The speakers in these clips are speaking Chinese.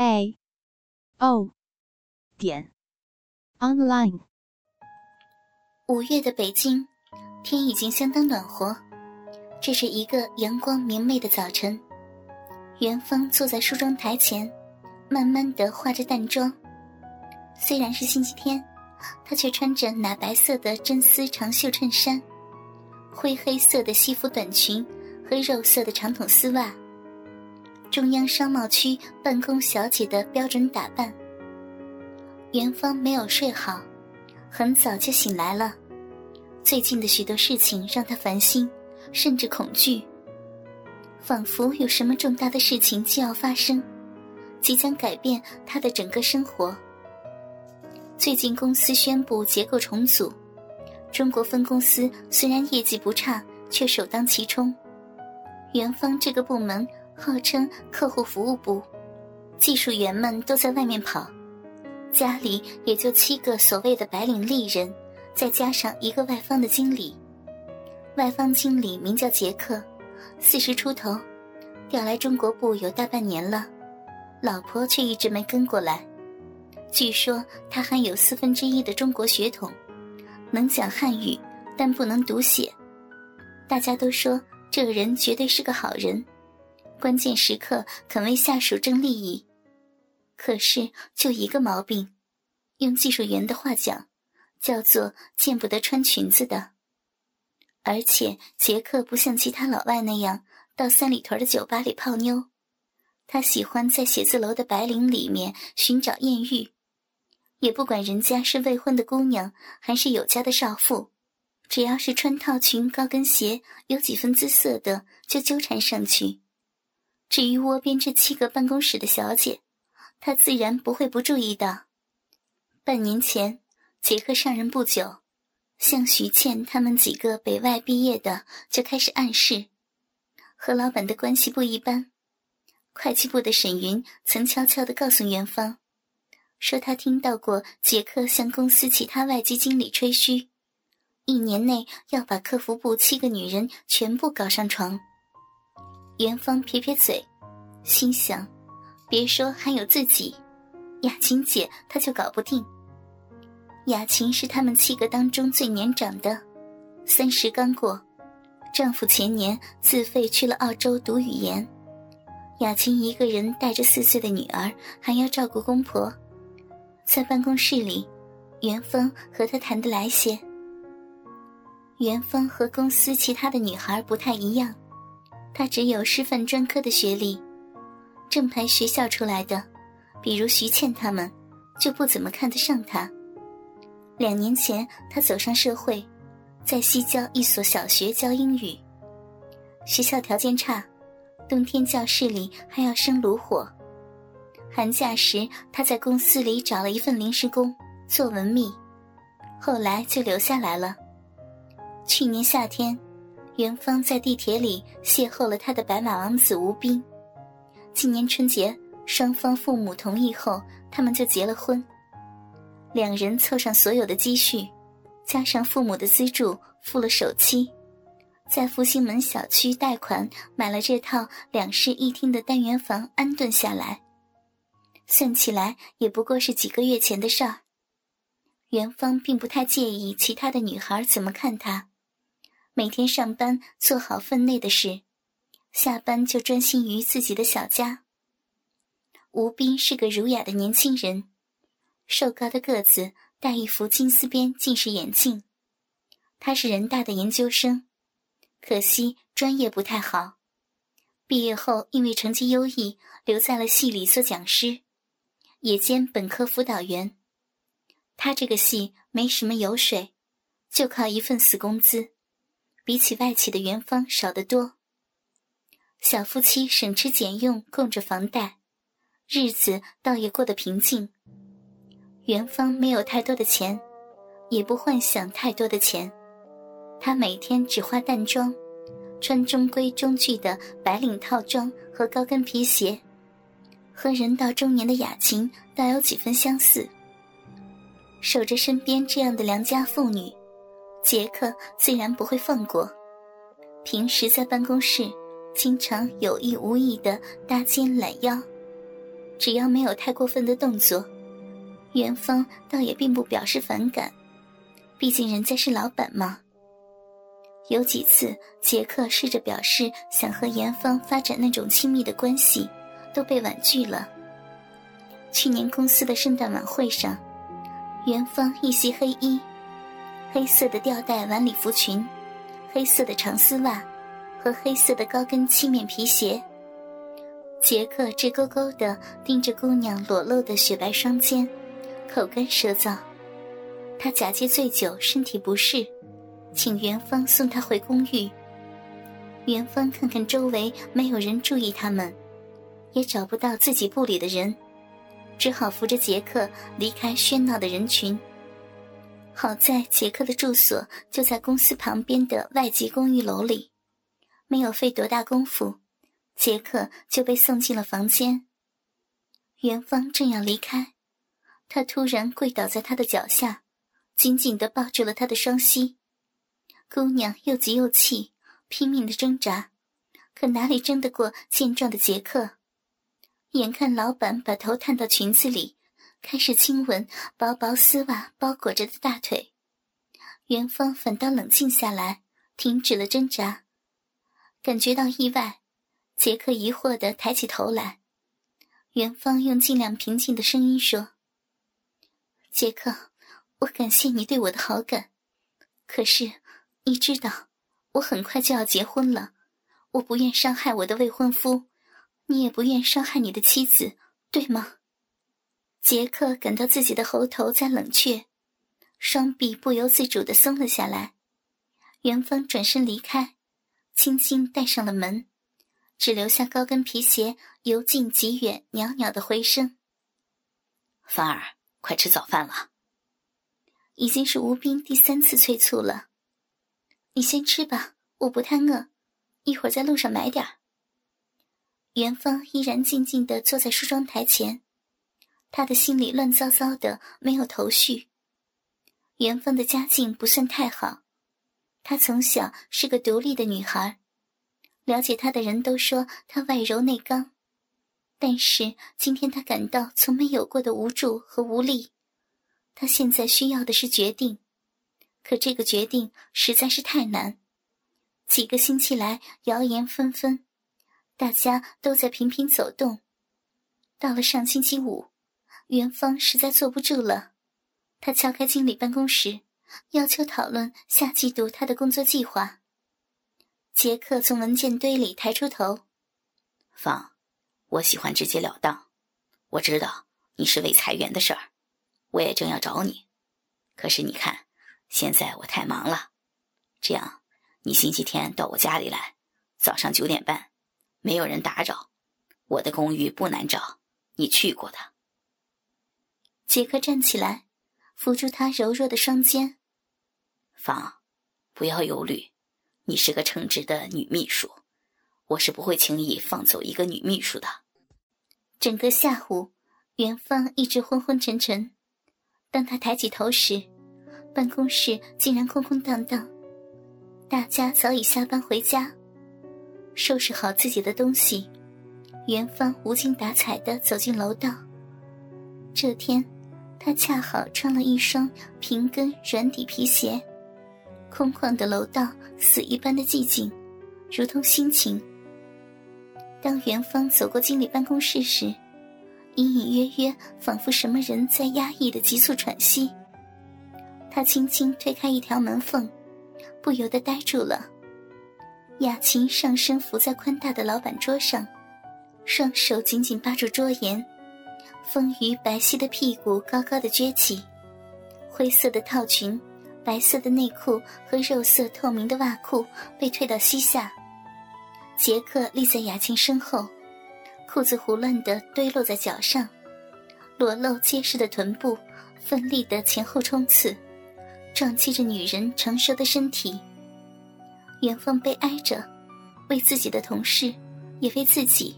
a o 点 online。五月的北京，天已经相当暖和。这是一个阳光明媚的早晨，元芳坐在梳妆台前，慢慢的化着淡妆。虽然是星期天，她却穿着奶白色的真丝长袖衬衫，灰黑色的西服短裙和肉色的长筒丝袜。中央商贸区办公小姐的标准打扮。元芳没有睡好，很早就醒来了。最近的许多事情让她烦心，甚至恐惧，仿佛有什么重大的事情就要发生，即将改变她的整个生活。最近公司宣布结构重组，中国分公司虽然业绩不差，却首当其冲。元芳这个部门。号称客户服务部，技术员们都在外面跑，家里也就七个所谓的白领丽人，再加上一个外方的经理。外方经理名叫杰克，四十出头，调来中国部有大半年了，老婆却一直没跟过来。据说他还有四分之一的中国血统，能讲汉语，但不能读写。大家都说这个人绝对是个好人。关键时刻肯为下属争利益，可是就一个毛病，用技术员的话讲，叫做见不得穿裙子的。而且杰克不像其他老外那样到三里屯的酒吧里泡妞，他喜欢在写字楼的白领里面寻找艳遇，也不管人家是未婚的姑娘还是有家的少妇，只要是穿套裙、高跟鞋、有几分姿色的，就纠缠上去。至于窝边这七个办公室的小姐，他自然不会不注意的。半年前，杰克上任不久，像徐倩他们几个北外毕业的就开始暗示，和老板的关系不一般。会计部的沈云曾悄悄地告诉元芳，说他听到过杰克向公司其他外籍经理吹嘘，一年内要把客服部七个女人全部搞上床。元芳撇撇嘴，心想：“别说还有自己，雅琴姐她就搞不定。雅琴是他们七个当中最年长的，三十刚过，丈夫前年自费去了澳洲读语言，雅琴一个人带着四岁的女儿，还要照顾公婆。在办公室里，元芳和她谈得来些。元芳和公司其他的女孩不太一样。”他只有师范专科的学历，正牌学校出来的，比如徐倩他们，就不怎么看得上他。两年前，他走上社会，在西郊一所小学教英语，学校条件差，冬天教室里还要生炉火。寒假时，他在公司里找了一份临时工做文秘，后来就留下来了。去年夏天。元芳在地铁里邂逅了他的白马王子吴斌。今年春节，双方父母同意后，他们就结了婚。两人凑上所有的积蓄，加上父母的资助，付了首期，在复兴门小区贷款买了这套两室一厅的单元房，安顿下来。算起来也不过是几个月前的事儿。元芳并不太介意其他的女孩怎么看他。每天上班做好分内的事，下班就专心于自己的小家。吴斌是个儒雅的年轻人，瘦高的个子，戴一副金丝边近视眼镜。他是人大的研究生，可惜专业不太好。毕业后因为成绩优异，留在了系里做讲师，也兼本科辅导员。他这个系没什么油水，就靠一份死工资。比起外企的元芳少得多。小夫妻省吃俭用供着房贷，日子倒也过得平静。元芳没有太多的钱，也不幻想太多的钱，她每天只化淡妆，穿中规中矩的白领套装和高跟皮鞋，和人到中年的雅琴倒有几分相似。守着身边这样的良家妇女，杰克自然不会放过。平时在办公室，经常有意无意的搭肩揽腰，只要没有太过分的动作，元芳倒也并不表示反感。毕竟人家是老板嘛。有几次，杰克试着表示想和严芳发展那种亲密的关系，都被婉拒了。去年公司的圣诞晚会上。元芳一袭黑衣，黑色的吊带晚礼服裙，黑色的长丝袜，和黑色的高跟漆面皮鞋。杰克直勾勾的盯着姑娘裸露的雪白双肩，口干舌燥。他假借醉酒，身体不适，请元芳送他回公寓。元芳看看周围没有人注意他们，也找不到自己部里的人。只好扶着杰克离开喧闹的人群。好在杰克的住所就在公司旁边的外籍公寓楼里，没有费多大功夫，杰克就被送进了房间。元芳正要离开，他突然跪倒在他的脚下，紧紧地抱住了他的双膝。姑娘又急又气，拼命的挣扎，可哪里争得过健壮的杰克？眼看老板把头探到裙子里，开始亲吻薄薄丝袜包裹着的大腿，元芳反倒冷静下来，停止了挣扎。感觉到意外，杰克疑惑地抬起头来。元芳用尽量平静的声音说：“杰克，我感谢你对我的好感，可是你知道，我很快就要结婚了，我不愿伤害我的未婚夫。”你也不愿伤害你的妻子，对吗？杰克感到自己的喉头在冷却，双臂不由自主的松了下来。元芳转身离开，轻轻带上了门，只留下高跟皮鞋由近及远袅袅的回声。芳儿，快吃早饭了。已经是吴斌第三次催促了。你先吃吧，我不太饿，一会儿在路上买点儿。元芳依然静静地坐在梳妆台前，他的心里乱糟糟的，没有头绪。元芳的家境不算太好，她从小是个独立的女孩，了解她的人都说她外柔内刚，但是今天她感到从没有过的无助和无力。她现在需要的是决定，可这个决定实在是太难。几个星期来，谣言纷纷。大家都在频频走动。到了上星期五，元芳实在坐不住了，他敲开经理办公室，要求讨论下季度他的工作计划。杰克从文件堆里抬出头：“芳，我喜欢直截了当。我知道你是为裁员的事儿，我也正要找你。可是你看，现在我太忙了。这样，你星期天到我家里来，早上九点半。”没有人打扰，我的公寓不难找，你去过的。杰克站起来，扶住她柔弱的双肩。芳，不要忧虑，你是个称职的女秘书，我是不会轻易放走一个女秘书的。整个下午，元芳一直昏昏沉沉。当他抬起头时，办公室竟然空空荡荡，大家早已下班回家。收拾好自己的东西，元芳无精打采的走进楼道。这天，他恰好穿了一双平跟软底皮鞋。空旷的楼道，死一般的寂静，如同心情。当元芳走过经理办公室时，隐隐约约，仿佛什么人在压抑的急促喘息。他轻轻推开一条门缝，不由得呆住了。雅琴上身伏在宽大的老板桌上，双手紧紧扒住桌沿，丰腴白皙的屁股高高的撅起，灰色的套裙、白色的内裤和肉色透明的袜裤被退到膝下。杰克立在雅琴身后，裤子胡乱的堆落在脚上，裸露结实的臀部奋力的前后冲刺，撞击着女人成熟的身体。元芳悲哀着，为自己的同事，也为自己。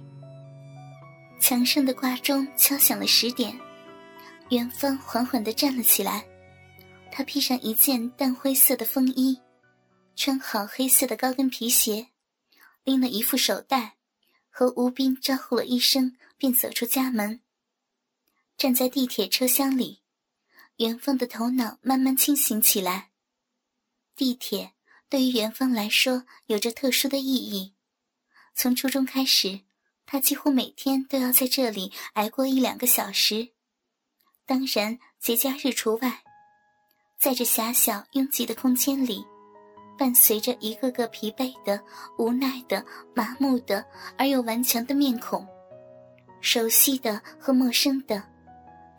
墙上的挂钟敲响了十点，元芳缓缓的站了起来，她披上一件淡灰色的风衣，穿好黑色的高跟皮鞋，拎了一副手袋。和吴斌招呼了一声，便走出家门。站在地铁车厢里，元芳的头脑慢慢清醒起来。地铁对于元芳来说有着特殊的意义。从初中开始，他几乎每天都要在这里挨过一两个小时，当然节假日除外。在这狭小拥挤的空间里。伴随着一个个疲惫的、无奈的、麻木的而又顽强的面孔，熟悉的和陌生的，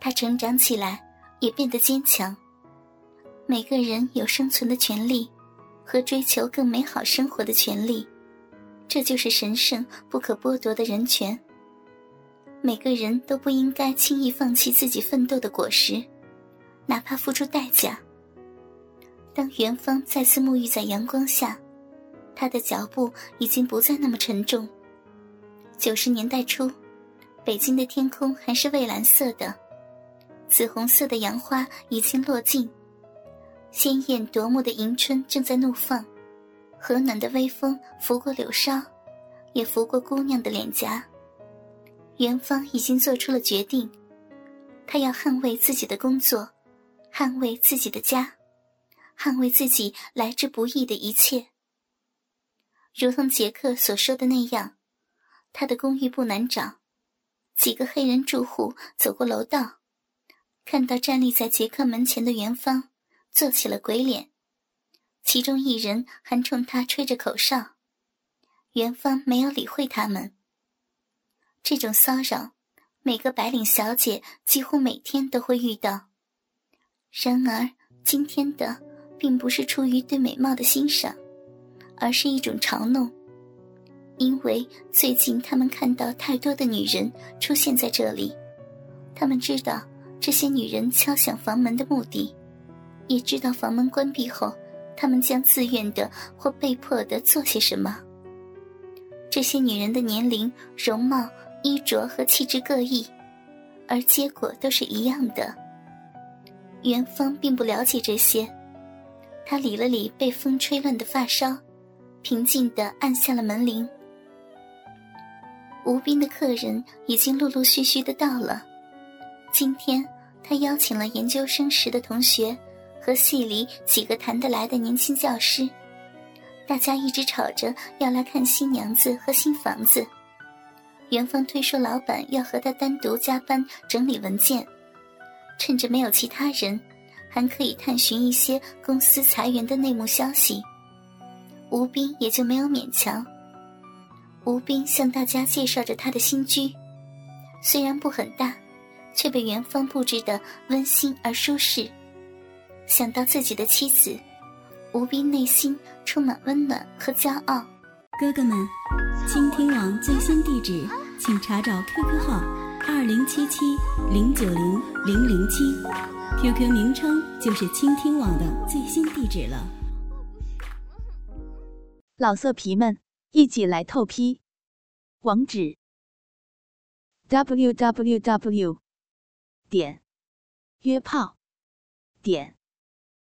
他成长起来，也变得坚强。每个人有生存的权利，和追求更美好生活的权利，这就是神圣不可剥夺的人权。每个人都不应该轻易放弃自己奋斗的果实，哪怕付出代价。当元芳再次沐浴在阳光下，他的脚步已经不再那么沉重。九十年代初，北京的天空还是蔚蓝色的，紫红色的杨花已经落尽，鲜艳夺目的迎春正在怒放，和暖的微风拂过柳梢，也拂过姑娘的脸颊。元芳已经做出了决定，她要捍卫自己的工作，捍卫自己的家。捍卫自己来之不易的一切，如同杰克所说的那样，他的公寓不难找。几个黑人住户走过楼道，看到站立在杰克门前的元芳，做起了鬼脸。其中一人还冲他吹着口哨，元芳没有理会他们。这种骚扰，每个白领小姐几乎每天都会遇到。然而今天的。并不是出于对美貌的欣赏，而是一种嘲弄。因为最近他们看到太多的女人出现在这里，他们知道这些女人敲响房门的目的，也知道房门关闭后，他们将自愿的或被迫的做些什么。这些女人的年龄、容貌、衣着和气质各异，而结果都是一样的。元芳并不了解这些。他理了理被风吹乱的发梢，平静地按下了门铃。吴斌的客人已经陆陆续续的到了。今天他邀请了研究生时的同学和系里几个谈得来的年轻教师，大家一直吵着要来看新娘子和新房子。元芳推说老板要和他单独加班整理文件，趁着没有其他人。还可以探寻一些公司裁员的内幕消息，吴斌也就没有勉强。吴斌向大家介绍着他的新居，虽然不很大，却被元芳布置的温馨而舒适。想到自己的妻子，吴斌内心充满温暖和骄傲。哥哥们，倾听网最新地址，请查找 QQ 号二零七七零九零零零七。QQ 名称就是倾听网的最新地址了。老色皮们，一起来透批！网址：www. 点约炮点